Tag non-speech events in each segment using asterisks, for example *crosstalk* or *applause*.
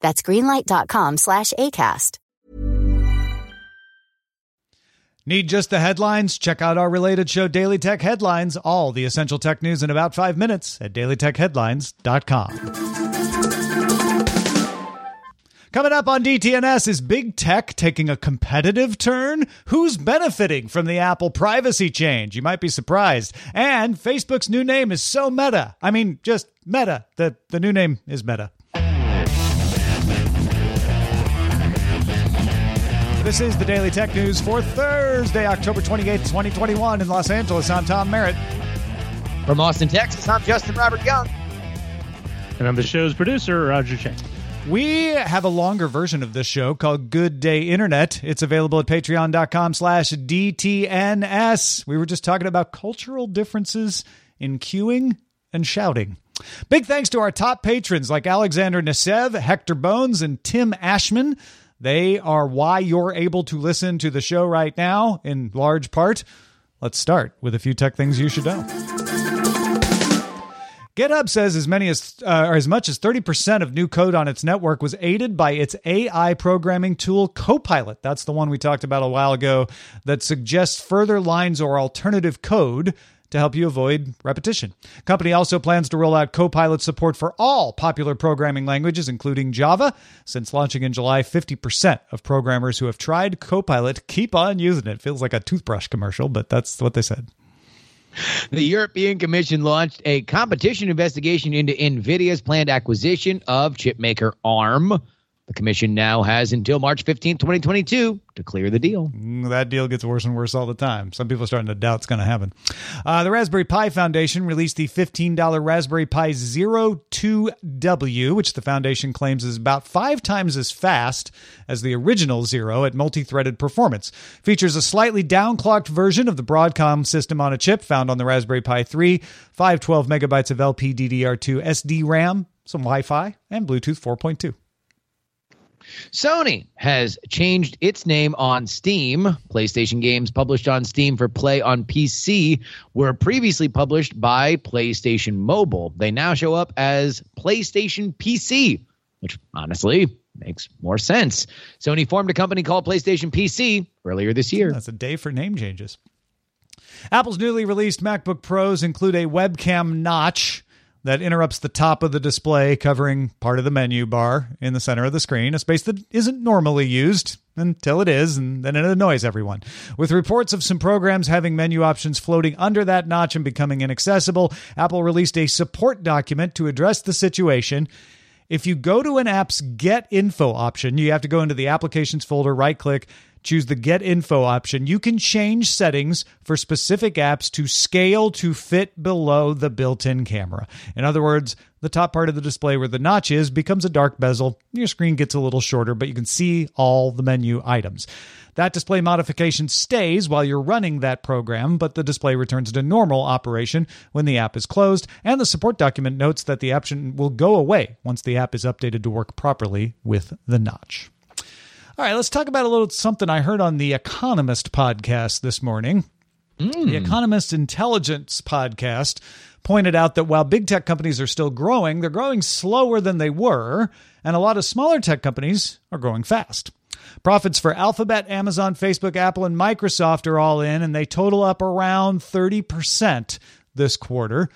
That's greenlight.com slash ACAST. Need just the headlines? Check out our related show, Daily Tech Headlines, all the essential tech news in about five minutes at dailytechheadlines.com. Coming up on DTNS is big tech taking a competitive turn? Who's benefiting from the Apple privacy change? You might be surprised. And Facebook's new name is so meta. I mean, just meta. The, the new name is meta. This is the Daily Tech News for Thursday, October 28th, 2021, in Los Angeles. I'm Tom Merritt. From Austin, Texas, I'm Justin Robert Young. And I'm the show's producer, Roger Chang. We have a longer version of this show called Good Day Internet. It's available at patreon.com slash DTNS. We were just talking about cultural differences in queuing and shouting. Big thanks to our top patrons like Alexander Nasev, Hector Bones, and Tim Ashman. They are why you're able to listen to the show right now, in large part. Let's start with a few tech things you should know. GitHub says as many as uh, or as much as 30% of new code on its network was aided by its AI programming tool Copilot. That's the one we talked about a while ago that suggests further lines or alternative code to help you avoid repetition. Company also plans to roll out Copilot support for all popular programming languages, including Java. Since launching in July, 50% of programmers who have tried Copilot keep on using it. Feels like a toothbrush commercial, but that's what they said. The European Commission launched a competition investigation into NVIDIA's planned acquisition of chipmaker ARM. The commission now has until March 15, 2022 to clear the deal. That deal gets worse and worse all the time. Some people are starting to doubt it's going to happen. Uh, the Raspberry Pi Foundation released the $15 Raspberry Pi Zero 2W, which the foundation claims is about five times as fast as the original Zero at multi-threaded performance. Features a slightly downclocked version of the Broadcom system on a chip found on the Raspberry Pi 3, 512 megabytes of LPDDR2 SD RAM, some Wi-Fi, and Bluetooth 4.2. Sony has changed its name on Steam. PlayStation games published on Steam for play on PC were previously published by PlayStation Mobile. They now show up as PlayStation PC, which honestly makes more sense. Sony formed a company called PlayStation PC earlier this year. That's a day for name changes. Apple's newly released MacBook Pros include a webcam notch that interrupts the top of the display, covering part of the menu bar in the center of the screen, a space that isn't normally used until it is, and then it annoys everyone. With reports of some programs having menu options floating under that notch and becoming inaccessible, Apple released a support document to address the situation. If you go to an app's Get Info option, you have to go into the Applications folder, right click, choose the Get Info option, you can change settings for specific apps to scale to fit below the built in camera. In other words, the top part of the display where the notch is becomes a dark bezel. Your screen gets a little shorter, but you can see all the menu items. That display modification stays while you're running that program, but the display returns to normal operation when the app is closed, and the support document notes that the option will go away once the app is updated to work properly with the notch. All right, let's talk about a little something I heard on the Economist podcast this morning. Mm. The Economist Intelligence podcast pointed out that while big tech companies are still growing, they're growing slower than they were, and a lot of smaller tech companies are growing fast. Profits for Alphabet, Amazon, Facebook, Apple, and Microsoft are all in, and they total up around 30% this quarter.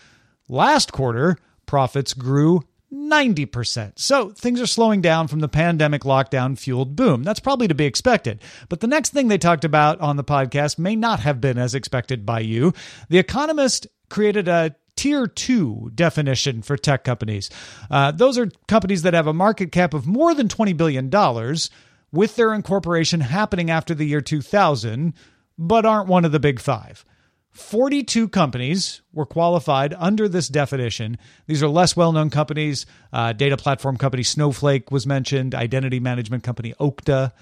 Last quarter, profits grew 90%. So things are slowing down from the pandemic lockdown fueled boom. That's probably to be expected. But the next thing they talked about on the podcast may not have been as expected by you. The Economist created a tier two definition for tech companies. Uh, those are companies that have a market cap of more than $20 billion with their incorporation happening after the year 2000, but aren't one of the big five. 42 companies were qualified under this definition. These are less well known companies. Uh, data platform company Snowflake was mentioned, identity management company Okta.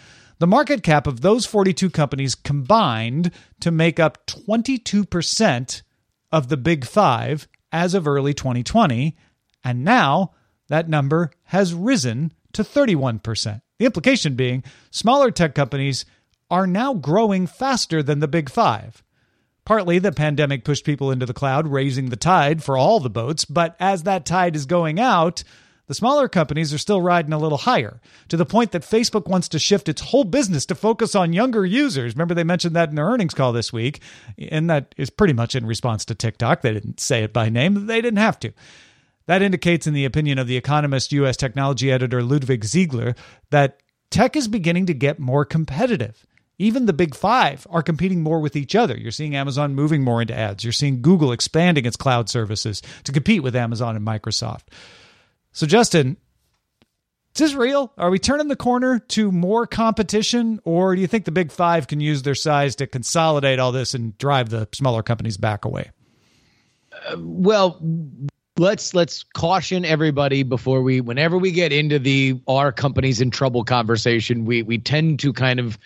The market cap of those 42 companies combined to make up 22% of the big five as of early 2020. And now that number has risen to 31%. The implication being smaller tech companies are now growing faster than the big five. Partly the pandemic pushed people into the cloud, raising the tide for all the boats, but as that tide is going out, the smaller companies are still riding a little higher to the point that Facebook wants to shift its whole business to focus on younger users. Remember, they mentioned that in their earnings call this week, and that is pretty much in response to TikTok. They didn't say it by name, they didn't have to. That indicates, in the opinion of the Economist U.S. technology editor Ludwig Siegele, that tech is beginning to get more competitive. Even the big five are competing more with each other. You're seeing Amazon moving more into ads. You're seeing Google expanding its cloud services to compete with Amazon and Microsoft. So, Justin, is this real? Are we turning the corner to more competition, or do you think the big five can use their size to consolidate all this and drive the smaller companies back away? Uh, well, let's let's caution everybody before we whenever we get into the our companies in trouble conversation we we tend to kind of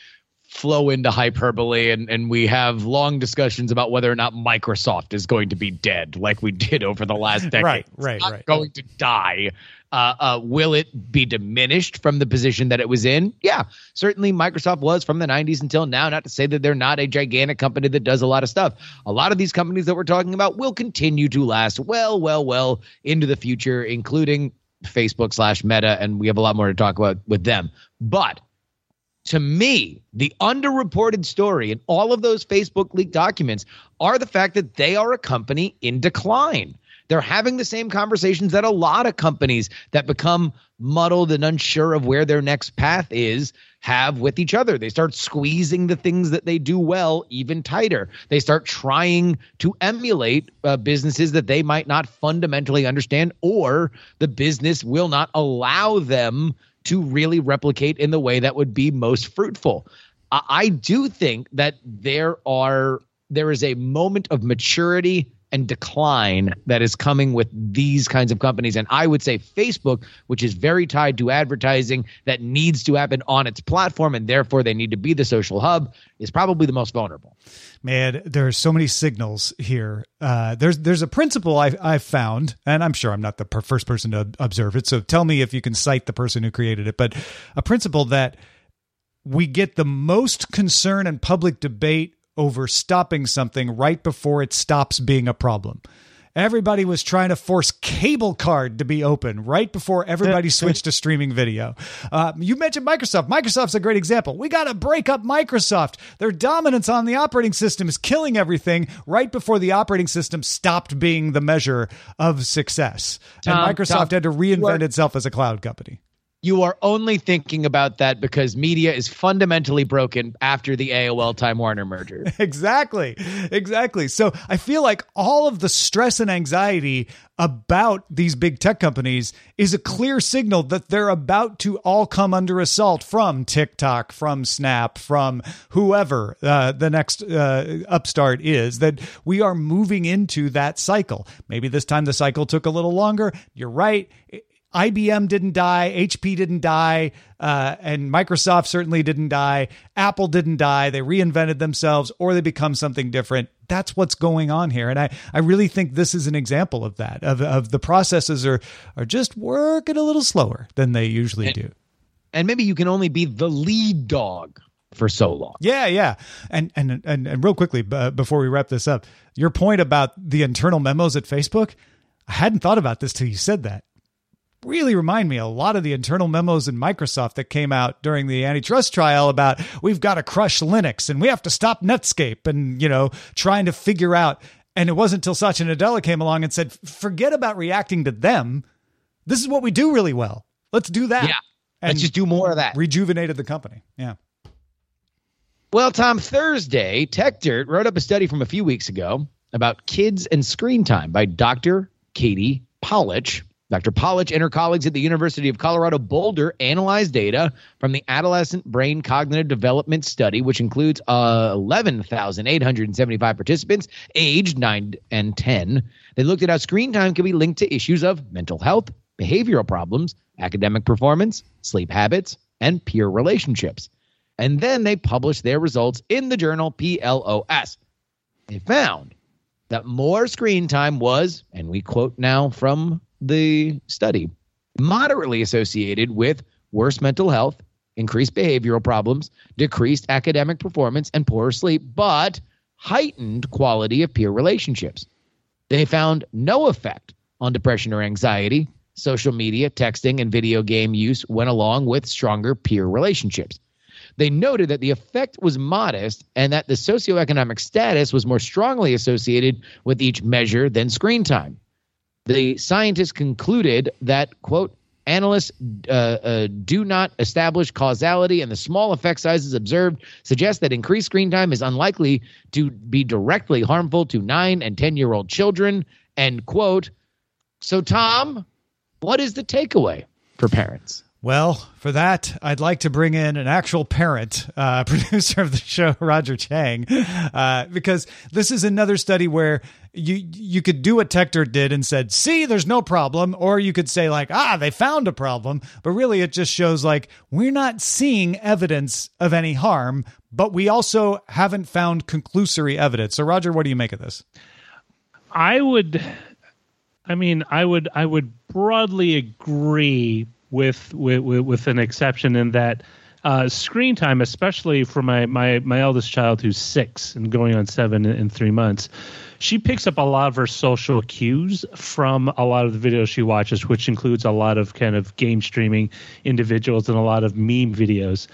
flow into hyperbole and, and we have long discussions about whether or not Microsoft is going to be dead like we did over the last decade. right, right, it's right. Going to die. Uh, uh, will it be diminished from the position that it was in? Yeah, certainly Microsoft was from the 90s until now. Not to say that they're not a gigantic company that does a lot of stuff. A lot of these companies that we're talking about will continue to last well, well, well into the future, including Facebook slash Meta, and we have a lot more to talk about with them. But to me, the underreported story in all of those Facebook leaked documents are the fact that they are a company in decline. They're having the same conversations that a lot of companies that become muddled and unsure of where their next path is have with each other. They start squeezing the things that they do well even tighter. They start trying to emulate uh, businesses that they might not fundamentally understand, or the business will not allow them to really replicate in the way that would be most fruitful. I, I do think that there are there is a moment of maturity and decline that is coming with these kinds of companies. And I would say Facebook, which is very tied to advertising that needs to happen on its platform, and therefore they need to be the social hub, is probably the most vulnerable. Man, there are so many signals here. Uh, there's there's a principle I, I've found, and I'm sure I'm not the per- first person to observe it. So tell me if you can cite the person who created it. But a principle that we get the most concern and public debate over stopping something right before it stops being a problem. Everybody was trying to force cable card to be open right before everybody *laughs* switched to streaming video. Uh, you mentioned Microsoft. Microsoft's a great example. We got to break up Microsoft. Their dominance on the operating system is killing everything right before the operating system stopped being the measure of success. And Microsoft had to reinvent itself as a cloud company you are only thinking about that because media is fundamentally broken after the AOL Time Warner merger. *laughs* exactly. Exactly. So I feel like all of the stress and anxiety about these big tech companies is a clear signal that they're about to all come under assault from TikTok, from Snap, from whoever uh, the next uh, upstart is, that we are moving into that cycle. Maybe this time the cycle took a little longer. You're right IBM didn't die, HP didn't die, uh, and Microsoft certainly didn't die. Apple didn't die. They reinvented themselves or they become something different. That's what's going on here. And I, I really think this is an example of that, of, of the processes are, are just working a little slower than they usually and, do. And maybe you can only be the lead dog for so long. Yeah, yeah. And and and, and real quickly uh, before we wrap this up, your point about the internal memos at Facebook, I hadn't thought about this till you said that really remind me a lot of the internal memos in Microsoft that came out during the antitrust trial about we've got to crush Linux and we have to stop Netscape and, you know, trying to figure out. And it wasn't until Satya Nadella came along and said, forget about reacting to them. this is what we do really well. Let's do that. Yeah. And Let's just do more of that. rejuvenated the company. Yeah. Well, Tom, Thursday, Techdirt wrote up a study from a few weeks ago about kids and screen time by Dr. Katie Paulich. Dr. Paulich and her colleagues at the University of Colorado Boulder analyzed data from the Adolescent Brain Cognitive Development Study, which includes uh, 11,875 participants aged 9 and 10. They looked at how screen time can be linked to issues of mental health, behavioral problems, academic performance, sleep habits, and peer relationships. And then they published their results in the journal PLOS. They found that more screen time was, and we quote now from the study, moderately associated with worse mental health, increased behavioral problems, decreased academic performance, and poorer sleep, but heightened quality of peer relationships. They found no effect on depression or anxiety. Social media, texting, and video game use went along with stronger peer relationships. They noted that the effect was modest and that the socioeconomic status was more strongly associated with each measure than screen time. The scientists concluded that, quote, analysts uh, uh, do not establish causality, and the small effect sizes observed suggest that increased screen time is unlikely to be directly harmful to nine and 10 year old children, end quote. So, Tom, what is the takeaway for parents? Well, for that, I'd like to bring in an actual parent, uh, *laughs* producer of the show, Roger Chang, uh, because this is another study where you you could do what Techdirt did and said, "See, there's no problem," or you could say like, "Ah, they found a problem," but really it just shows like we're not seeing evidence of any harm, but we also haven't found conclusory evidence. So, Roger, what do you make of this? I would, I mean, I would, I would broadly agree with with with, an exception in that uh, screen time, especially for my my my eldest child who's six and going on seven in, in three months, she picks up a lot of her social cues from a lot of the videos she watches, which includes a lot of kind of game streaming individuals and a lot of meme videos.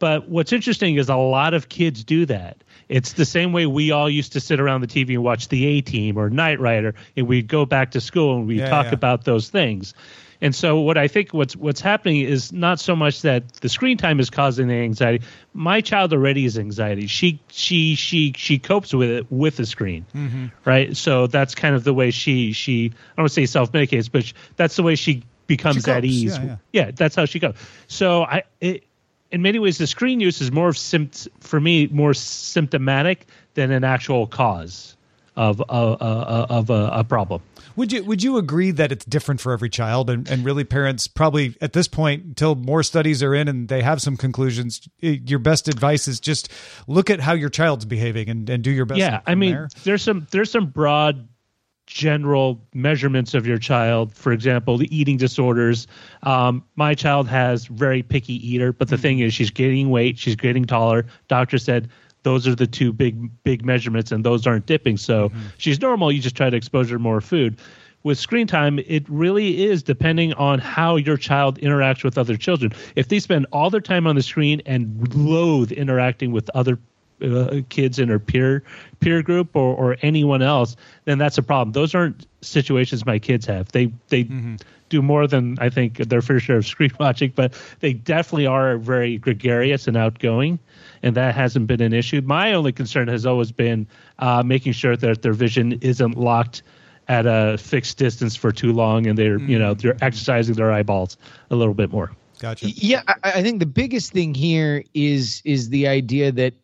But what's interesting is a lot of kids do that. It's the same way we all used to sit around the TV and watch the A Team or Knight Rider, and we'd go back to school and we Yeah, talk yeah. about those things. And so what I think what's what's happening is not so much that the screen time is causing the anxiety. My child already is anxiety. She she she she copes with it with the screen, Mm-hmm. right? So that's kind of the way she she I don't want to say self medicates, but sh- that's the way she becomes She at ease. yeah, yeah. that's how she goes. So I it, in many ways the screen use is more of sympt- for me more symptomatic than an actual cause of of, of, of a, a problem. Would you would you agree that it's different for every child? And, and really parents probably at this point until more studies are in and they have some conclusions your best advice is just look at how your child's behaving and, and do your best yeah i mean there? there's some there's some broad general measurements of your child. For example the eating disorders. Um, my child has very picky eater but the thing is she's gaining weight she's getting taller. Doctor said those are the two big big measurements and those aren't dipping. So mm-hmm. she's normal. You just try to expose her more food. With screen time it really is depending on how your child interacts with other children. If they spend all their time on the screen and loathe interacting with other uh, kids in her peer peer group or, or anyone else, then that's a problem. Those aren't situations my kids have. They they do more than I think their fair share of screen *laughs* watching, but they definitely are very gregarious and outgoing, and that hasn't been an issue. My only concern has always been uh, making sure that their vision isn't locked at a fixed distance for too long, and they're you know they're exercising their eyeballs a little bit more. gotcha Yeah, I, I think the biggest thing here is is the idea that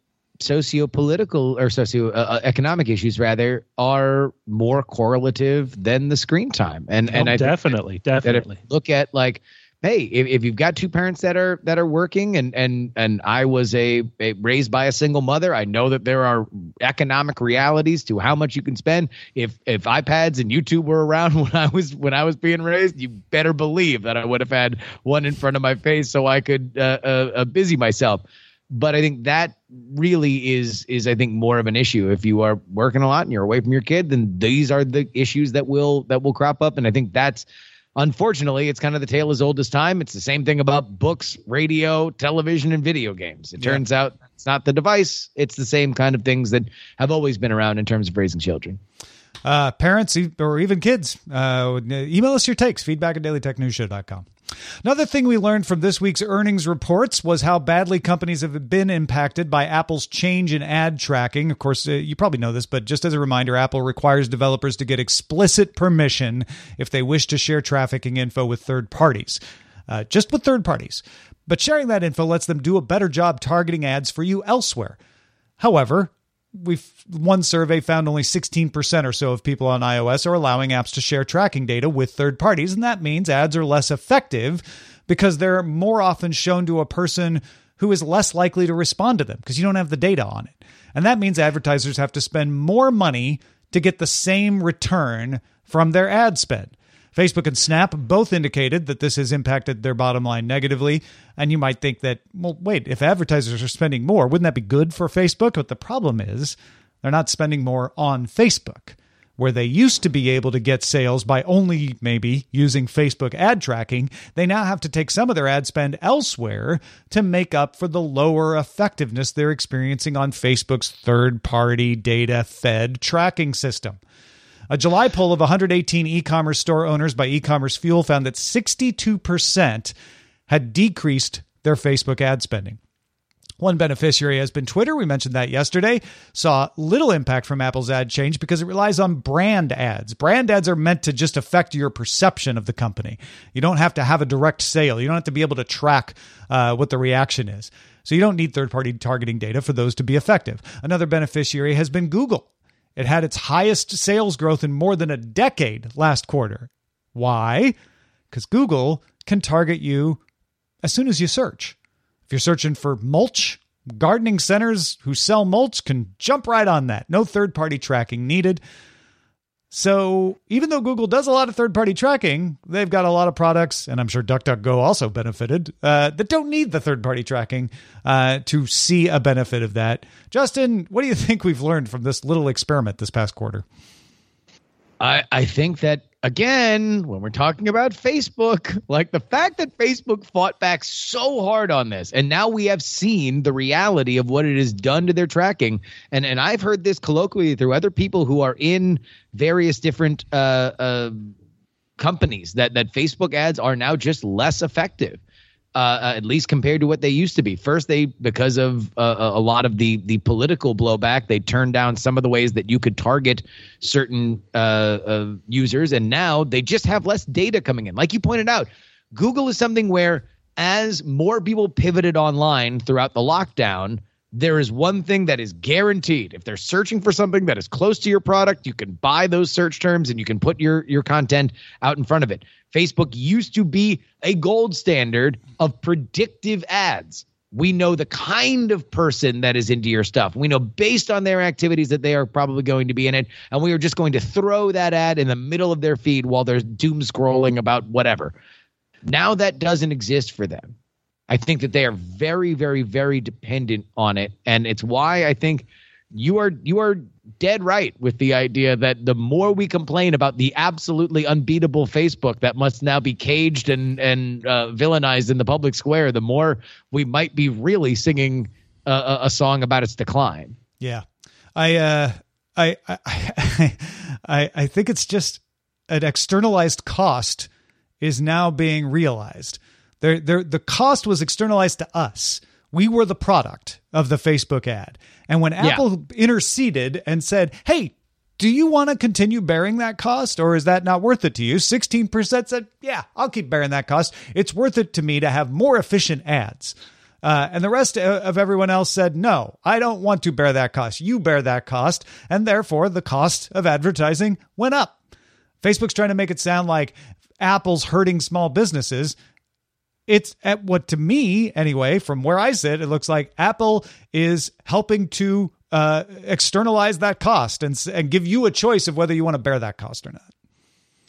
socio-political or socio-economic issues rather are more correlative than the screen time, and and Oh, I definitely, that definitely. look at like hey if, if you've got two parents that are that are working and and and i was a, a raised by a single mother i know that there are economic realities to how much you can spend. If if ipads and youtube were around *laughs* when i was when i was being raised you better believe that i would have had one in front of my face so i could uh, uh, uh, busy myself. But i think that really is is i think more of an issue. If you are working a lot and you're away from your kid then these are the issues that will that will crop up. And i think that's unfortunately it's kind of the tale as old as time. It's the same thing about books radio television and video games. It Yeah. turns out it's not the device. It's the same kind of things that have always been around in terms of raising children Uh, parents or even kids, uh, email us your takes, feedback at dailytechnewsshow.com. Another thing we learned from this week's earnings reports was how badly companies have been impacted by Apple's change in ad tracking. Of course, uh, you probably know this, but just as a reminder, Apple requires developers to get explicit permission if they wish to share trafficking info with third parties. Uh, just with third parties. But sharing that info lets them do a better job targeting ads for you elsewhere. However, we've one survey found only 16% or so of people on iOS are allowing apps to share tracking data with third parties, and that means ads are less effective because they're more often shown to a person who is less likely to respond to them because you don't have the data on it. And that means advertisers have to spend more money to get the same return from their ad spend. Facebook and Snap both indicated that this has impacted their bottom line negatively. And you might think that, well, wait, if advertisers are spending more, wouldn't that be good for Facebook? But the problem is they're not spending more on Facebook. Where they used to be able to get sales by only maybe using Facebook ad tracking, they now have to take some of their ad spend elsewhere to make up for the lower effectiveness they're experiencing on Facebook's third party data fed tracking system. A July poll of 118 e commerce store owners by e commerce fuel found that 62% had decreased their Facebook ad spending. One beneficiary has been Twitter. We mentioned that yesterday. Saw little impact from Apple's ad change because it relies on brand ads. Brand ads are meant to just affect your perception of the company. You don't have to have a direct sale, you don't have to be able to track uh, what the reaction is. So you don't need third party targeting data for those to be effective. Another beneficiary has been Google. It had its highest sales growth in more than a decade last quarter. Why? Because Google can target you as soon as you search. If you're searching for mulch, gardening centers who sell mulch can jump right on that. No third party tracking needed. So even though Google does a lot of third party tracking, they've got a lot of products, and I'm sure DuckDuckGo also benefited, uh, that don't need the third party tracking uh, to see a benefit of that. Justin, what do you *laughs* think we've learned from this little experiment this past quarter? I, I think that again, when we're talking about Facebook, like the fact that Facebook fought back so hard on this, and now we have seen the reality of what it has done to their tracking. And and I've heard this colloquially through other people who are in various different uh, uh, companies that that Facebook ads are now just less effective uh, at least compared to what they used to be. First, they because of uh, a lot of the the political blowback, they turned down some of the ways that you could target certain uh, uh, users, and now they just have less data coming in. Like you pointed out, Google is something where as more people pivoted online throughout the lockdown, there is one thing that is guaranteed. If they're searching for something that is close to your product, you can buy those search terms and you can put your your content out in front of it. Facebook used to be a gold standard of predictive ads. We know the kind of person that is into your stuff. We know based on their activities that they are probably going to be in it. And we are just going to throw that ad in the middle of their feed while they're doom scrolling about whatever. Now that doesn't exist for them. I think that they are very, very, very dependent on it. And it's why I think you are you are dead right with the idea that the more we complain about the absolutely unbeatable Facebook that must now be caged and and uh, villainized in the public square, the more we might be really singing a, a song about its decline. Yeah, I, uh, I, I, *laughs* I, I think it's just an externalized cost is now being realized. There, there, the cost was externalized to us we were the product of the Facebook ad. And when Apple yeah. interceded and said, hey, do you want to continue bearing that cost or is that not worth it to you? 16% said, yeah, I'll keep bearing that cost. It's worth it to me to have more efficient ads. Uh, and the rest of everyone else said, no, I don't want to bear that cost. You bear that cost. And therefore, the cost of advertising went up. Facebook's trying to make it sound like Apple's hurting small businesses it's at what to me anyway from where i sit it looks like apple is helping to uh, externalize that cost and, and give you a choice of whether you want to bear that cost or not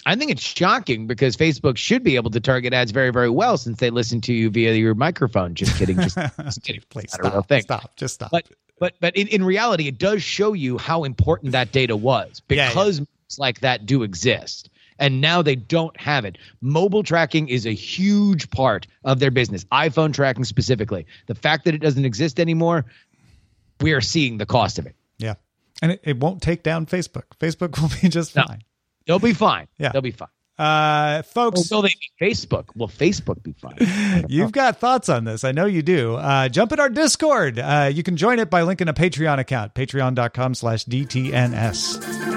I think it's shocking because Facebook should be able to target ads very, very well since they listen to you via your microphone. Just kidding. Just, *laughs* just kidding. Please stop. Stop. Just stop. But but but in, in reality, it does show you how important that data was because yeah, yeah. like that do exist and now they don't have it. Mobile tracking is a huge part of their business, iPhone tracking specifically. The fact that it doesn't exist anymore, we are seeing the cost of it. Yeah. And it, it won't take down Facebook. Facebook *laughs* will be just No. fine. They'll be fine. Yeah. They'll be fine. Uh, Well, folks, will they be Facebook? Will Facebook be fine? *laughs* You've got thoughts on this. I know you do. Uh, jump in our Discord. Uh, you can join it by linking a Patreon account, patreon.com slash DTNS.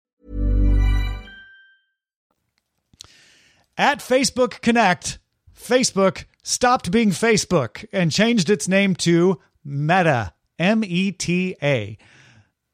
At Facebook Connect, Facebook stopped being Facebook and changed its name to Meta. M E T A.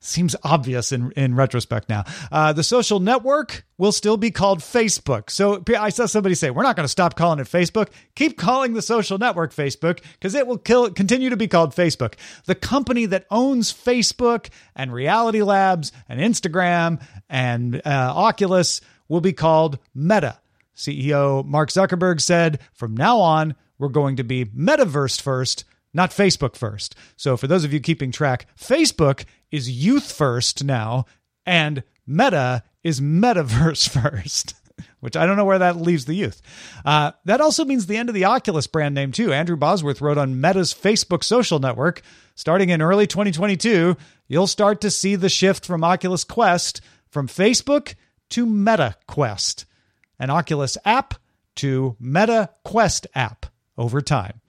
Seems obvious in, in retrospect now. Uh, the social network will still be called Facebook. So I saw somebody say, we're not going to stop calling it Facebook. Keep calling the social network Facebook because it will kill, continue to be called Facebook. The company that owns Facebook and Reality Labs and Instagram and uh, Oculus will be called Meta. CEO Mark Zuckerberg said, from now on, we're going to be metaverse first, not Facebook first. So for those of you keeping track, Facebook is youth first now, and Meta is metaverse *laughs* first. Which I don't know where that leaves the youth. Uh, that also means the end of the Oculus brand name, too. Andrew Bosworth wrote on Meta's Facebook social network starting in early 2022, you'll start to see the shift from Oculus Quest from Facebook to Meta Quest an Oculus app to Meta Quest app over time.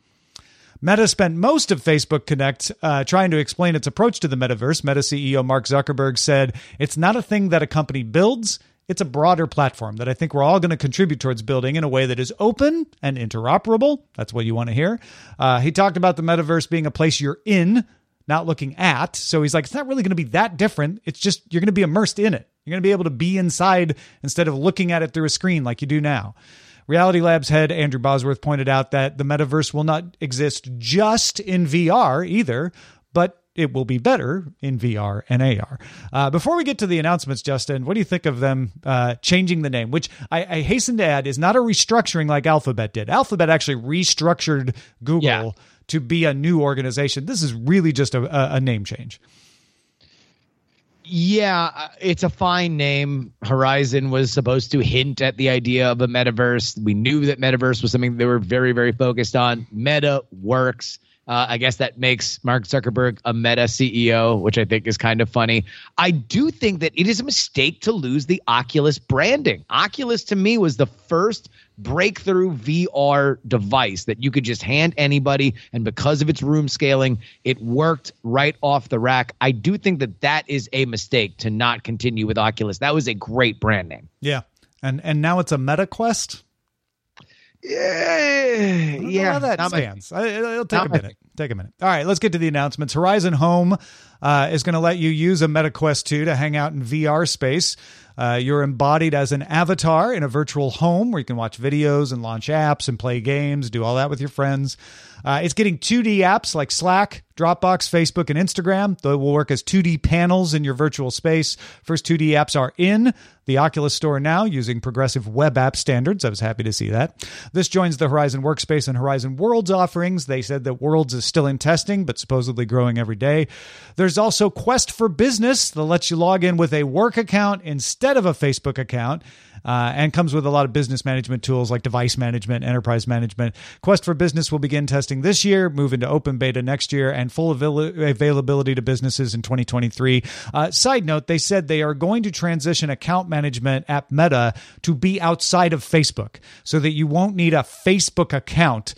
Meta spent most of Facebook Connect uh, trying to explain its approach to the metaverse. Meta CEO Mark Zuckerberg said, It's not a thing that a company builds. It's a broader platform that I think we're all going to contribute towards building in a way that is open and interoperable. That's what you want to hear. Uh, he talked about the metaverse being a place you're in, not looking at. So he's like, it's not really going to be that different. It's just you're going to be immersed in it. You're going to be able to be inside instead of looking at it through a screen like you do now. Reality Labs head Andrew Bosworth pointed out that the metaverse will not exist just in VR either, but it will be better in VR and AR. Uh, before we get to the announcements, Justin, what do you think of them uh, changing the name? Which I, I, hasten to add is not a restructuring like Alphabet did. Alphabet actually restructured Google Yeah. To be a new organization. This is really just a, a, name change. Yeah, it's a fine name. Horizon was supposed to hint at the idea of a metaverse. We knew that metaverse was something they were very, very focused on. Meta works. Uh, I guess that makes Mark Zuckerberg a meta CEO, which I think is kind of funny. I do think that it is a mistake to lose the Oculus branding. Oculus to me was the first breakthrough VR device that you could just hand anybody, and because of its room scaling, it worked right off the rack. I do think that that is a mistake to not continue with Oculus. That was a great brand name. Yeah. And and now it's a Meta Quest. Yeah, I don't know how that not my- stands. I, it'll take a my minute. Take a minute. All right, let's get to the announcements. Horizon Home uh, is going to let you use a MetaQuest 2 to hang out in VR space. Uh, you're embodied as an avatar in a virtual home where you can watch videos and launch apps and play games, do all that with your friends. Uh, it's getting 2D apps like Slack, Dropbox, Facebook, and Instagram. They will work as 2D panels in your virtual space. First 2D apps are in the Oculus Store now using progressive web app standards. I was happy to see that. This joins the Horizon Workspace and Horizon Worlds offerings. They said that Worlds is still in testing, but supposedly growing every day. There's also Quest for Business that lets you log in with a work account instead of a Facebook account uh, and comes with a lot of business management tools like device management, enterprise management. Quest for Business will begin testing this year, move into open beta next year, and full avail- availability to businesses in 2023. Uh, side note, they said they are going to transition account management at Meta to be outside of Facebook so that you won't need a Facebook account.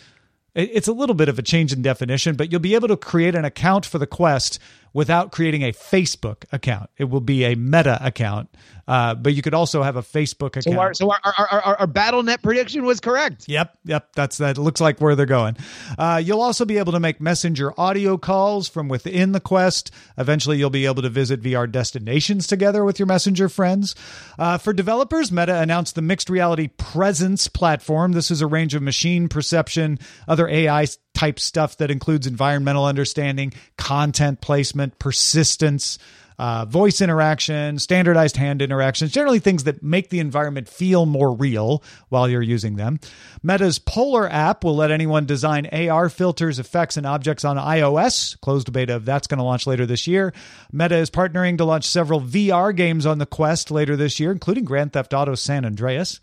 It's a little bit of a change in definition, but you'll be able to create an account for the Quest without creating a Facebook account. It will be a Meta account uh, but you could also have a Facebook account. So our so our, our, our, our BattleNet prediction was correct. Yep, yep. That's that. Looks like where they're going. Uh, you'll also be able to make Messenger audio calls from within the Quest. Eventually, you'll be able to visit VR destinations together with your Messenger friends. Uh, for developers, Meta announced the mixed reality Presence platform. This is a range of machine perception, other AI type stuff that includes environmental understanding, content placement, persistence uh, voice interaction, standardized hand interactions, generally things that make the environment feel more real while you're using them. Meta's Polar app will let anyone design AR filters, effects, and objects on iOS. Closed beta of that's going to launch later this year. Meta is partnering to launch several VR games on the Quest later this year, including Grand Theft Auto San Andreas.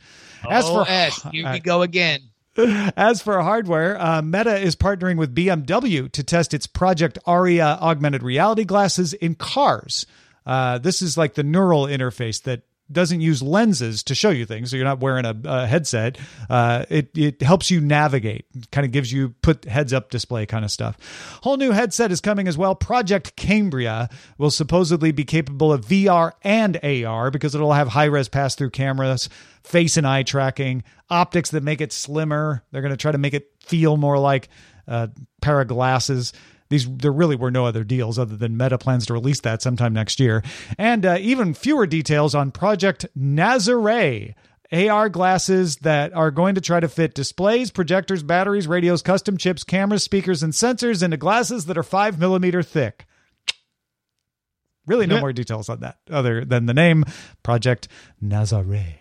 As oh, for S, here we go again. As for hardware, uh, Meta is partnering with BMW to test its Project Aria augmented reality glasses in cars. Uh, this is like the neural interface that doesn't use lenses to show you things, so you're not wearing a, a headset. Uh, it it helps you navigate, kind of gives you put heads up display kind of stuff. Whole new headset is coming as well. Project Cambria will supposedly be capable of VR and AR because it'll have high res pass through cameras, face and eye tracking, optics that make it slimmer. They're going to try to make it feel more like a pair of glasses these there really were no other deals other than Meta plans to release that sometime next year, and uh, even fewer details on Project Nazare. AR glasses that are going to try to fit displays, projectors, batteries, radios, custom chips, cameras, speakers, and sensors into glasses that are five millimeter thick. Really, no more details on that other than the name Project Nazare.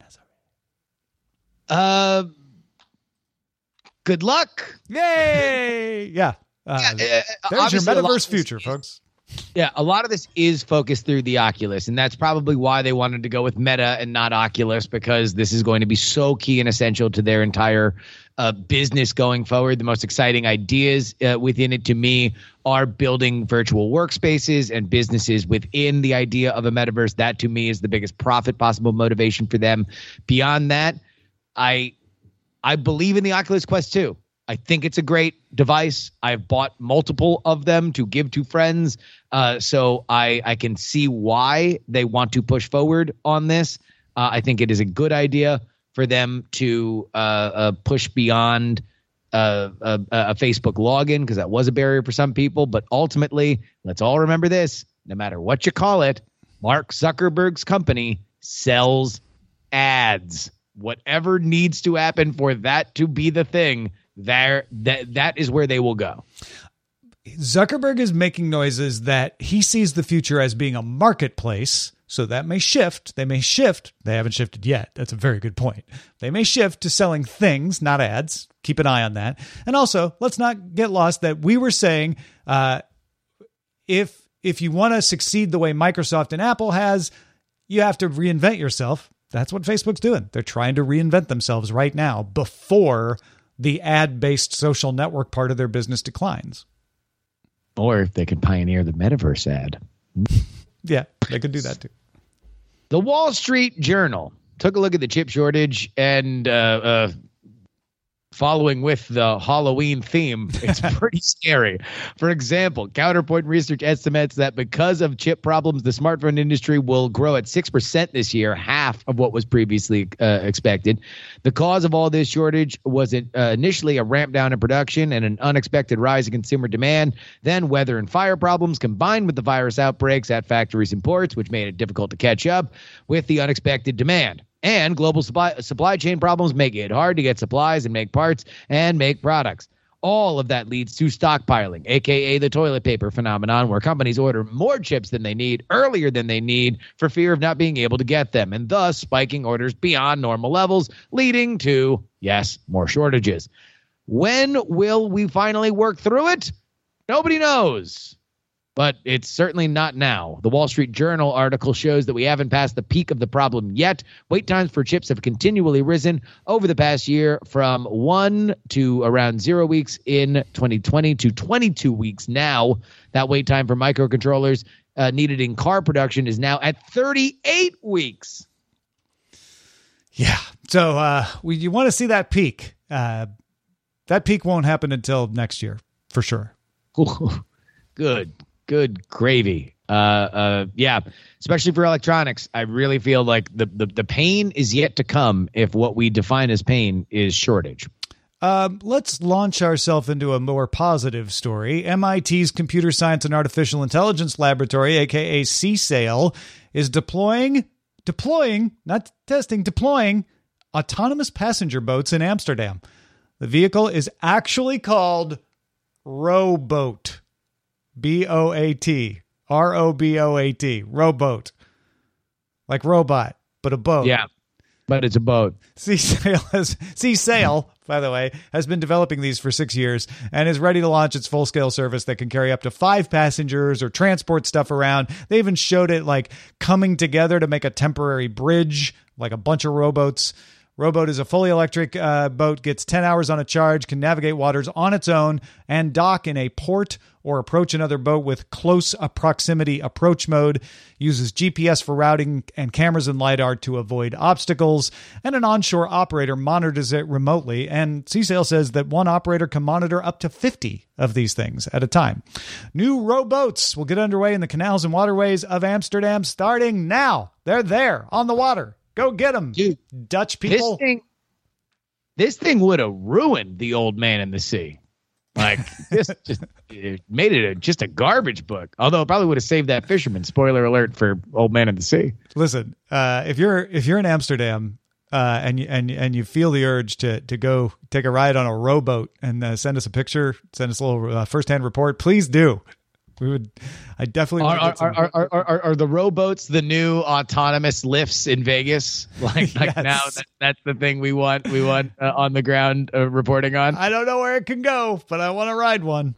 Nazare. Uh, good luck. Yay! yeah, uh, yeah, uh, there's your metaverse future, is, folks. Yeah, a lot of this is focused through the Oculus, and that's probably why they wanted to go with Meta and not Oculus because this is going to be so key and essential to their entire uh, business going forward. The most exciting ideas uh, within it to me are building virtual workspaces and businesses within the idea of a metaverse. That to me is the biggest profit possible motivation for them. Beyond that, I I believe in the Oculus Quest 2. I think it's a great device. I've bought multiple of them to give to friends, uh, so I I can see why they want to push forward on this. Uh, I think it is a good idea for them to uh, uh push beyond uh, a, a Facebook login because that was a barrier for some people. But ultimately, let's all remember this: no matter what you call it, Mark Zuckerberg's company sells ads. Whatever needs to happen for that to be the thing there that that is where they will go. Zuckerberg is making noises that he sees the future as being a marketplace. So that may shift. They may shift. They haven't shifted yet. That's a very good point. They may shift to selling things, not ads. Keep an eye on that. And also, let's not get lost that we were saying uh, if if you want to succeed the way Microsoft and Apple has, you have to reinvent yourself. That's what Facebook's doing. They're trying to reinvent themselves right now before the ad based social network part of their business declines. Or if they could pioneer the metaverse ad. yeah, they could do that too. The Wall Street Journal took a look at the chip shortage and uh, uh, following with the Halloween theme, it's *laughs* pretty scary. For example, Counterpoint Research estimates that because of chip problems, the smartphone industry will grow at 6% this year, half of what was previously uh, expected. The cause of all this shortage was uh, initially a ramp down in production and an unexpected rise in consumer demand, then weather and fire problems combined with the virus outbreaks at factories and ports, which made it difficult to catch up with the unexpected demand and global supply supply chain problems make it hard to get supplies and make parts and make products. All of that leads to stockpiling, aka the toilet paper phenomenon, where companies order more chips than they need earlier than they need for fear of not being able to get them, and thus spiking orders beyond normal levels, leading to, yes, more shortages. When will we finally work through it? Nobody knows but it's certainly not now. The Wall Street Journal article shows that we haven't passed the peak of the problem yet. Wait times for chips have continually risen over the past year from one to around zero weeks in 2020 to 22 weeks now. That wait time for microcontrollers uh, needed in car production is now at 38 weeks. Yeah. So uh, we, you want to see that peak. Uh, that peak won't happen until next year for sure. *laughs* Good good gravy. Uh, uh, yeah, especially for electronics. I really feel like the, the, the pain is yet to come if what we define as pain is shortage. Um, let's launch ourselves into a more positive story. MIT's Computer Science and Artificial Intelligence Laboratory, aka CSAIL, is deploying, deploying, not testing, deploying autonomous passenger boats in Amsterdam. The vehicle is actually called Roboat. B O A T. R O B O A T. Roboat. Like robot, but a boat. Yeah. But it's a boat. CSAIL has CSAIL, by the way, has been developing these for six years and is ready to launch its full scale service that can carry up to five passengers or transport stuff around. They even showed it like coming together to make a temporary bridge, like a bunch of Roboats. Roboat is a fully electric uh, boat, gets 10 hours on a charge, can navigate waters on its own, and dock in a port or approach another boat with close proximity approach mode, uses GPS for routing and cameras and LiDAR to avoid obstacles, and an onshore operator monitors it remotely. And CSAIL says that one operator can monitor up to 50 of these things at a time. New Roboats will get underway in the canals and waterways of Amsterdam starting now. They're there on the water. Go get them, Dude, Dutch people. This thing, this thing would have ruined the old man in the sea. Like *laughs* this just it made it a, just a garbage book. Although it probably would have saved that fisherman. Spoiler alert for Old Man in the Sea. Listen, uh, if you're if you're in Amsterdam uh, and you and and you feel the urge to to go take a ride on a Roboat and uh, send us a picture, send us a little uh, first hand report, please do. We would. I definitely are are, are, are, are, are the Roboats the new autonomous Lyfts in Vegas? *laughs* Like, like yes. now that, that's the thing we want. We want uh, on the ground uh, reporting on. I don't know where it can go, but I want to ride one.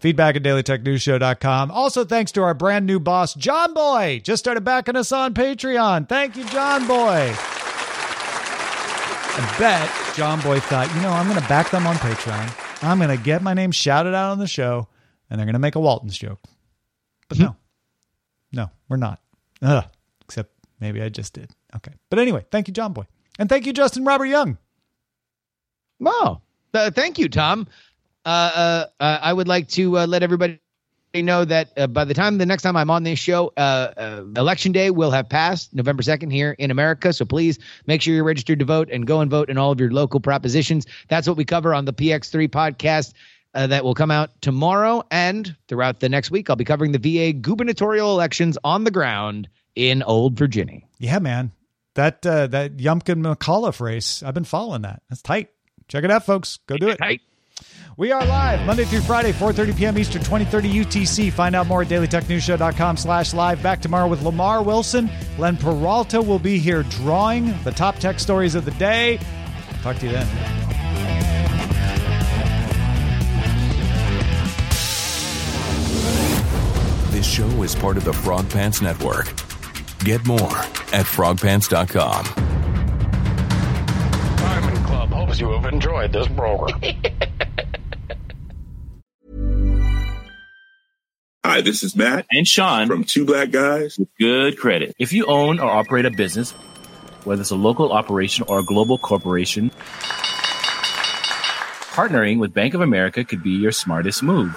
Feedback at dailytechnewsshow.com. Also, thanks to our brand new boss, John Boy. Just started backing us on Patreon. Thank you, John Boy. I bet John Boy thought, you know, I'm going to back them on Patreon. I'm going to get my name shouted out on the show and they're going to make a Walton's joke. But no, no, we're not. Ugh. Except maybe I just did. Okay. But anyway, thank you, John Boy. And thank you, Justin Robert Young. Wow. Uh, thank you, Tom. Uh, uh, uh I would like to uh, let everybody know that uh, by the time the next time I'm on this show, election day will have passed November 2nd here in America. So please make sure you're registered to vote and go and vote in all of your local propositions. That's what we cover on the PX3 podcast uh, that will come out tomorrow and throughout the next week. I'll be covering the VA gubernatorial elections on the ground in Old Virginia. Yeah, man. That uh, that Youngkin McAuliffe race, I've been following that. That's tight. Check it out, folks. Go do it. Tight. We are live Monday through Friday, 4.30 p.m. Eastern, 2030 UTC. Find out more at dailytechnewsshow.com slash live. Back tomorrow with Lamar Wilson. Len Peralta will be here drawing the top tech stories of the day. Talk to you then. This show is part of the Frog Pants Network. Get more at frogpants.com. Diamond Club hopes you have enjoyed this program. *laughs* Hi, this is Matt and Sean from Two Black Guys with Good Credit. If you own or operate a business, whether it's a local operation or a global corporation, Partnering with Bank of America could be your smartest move.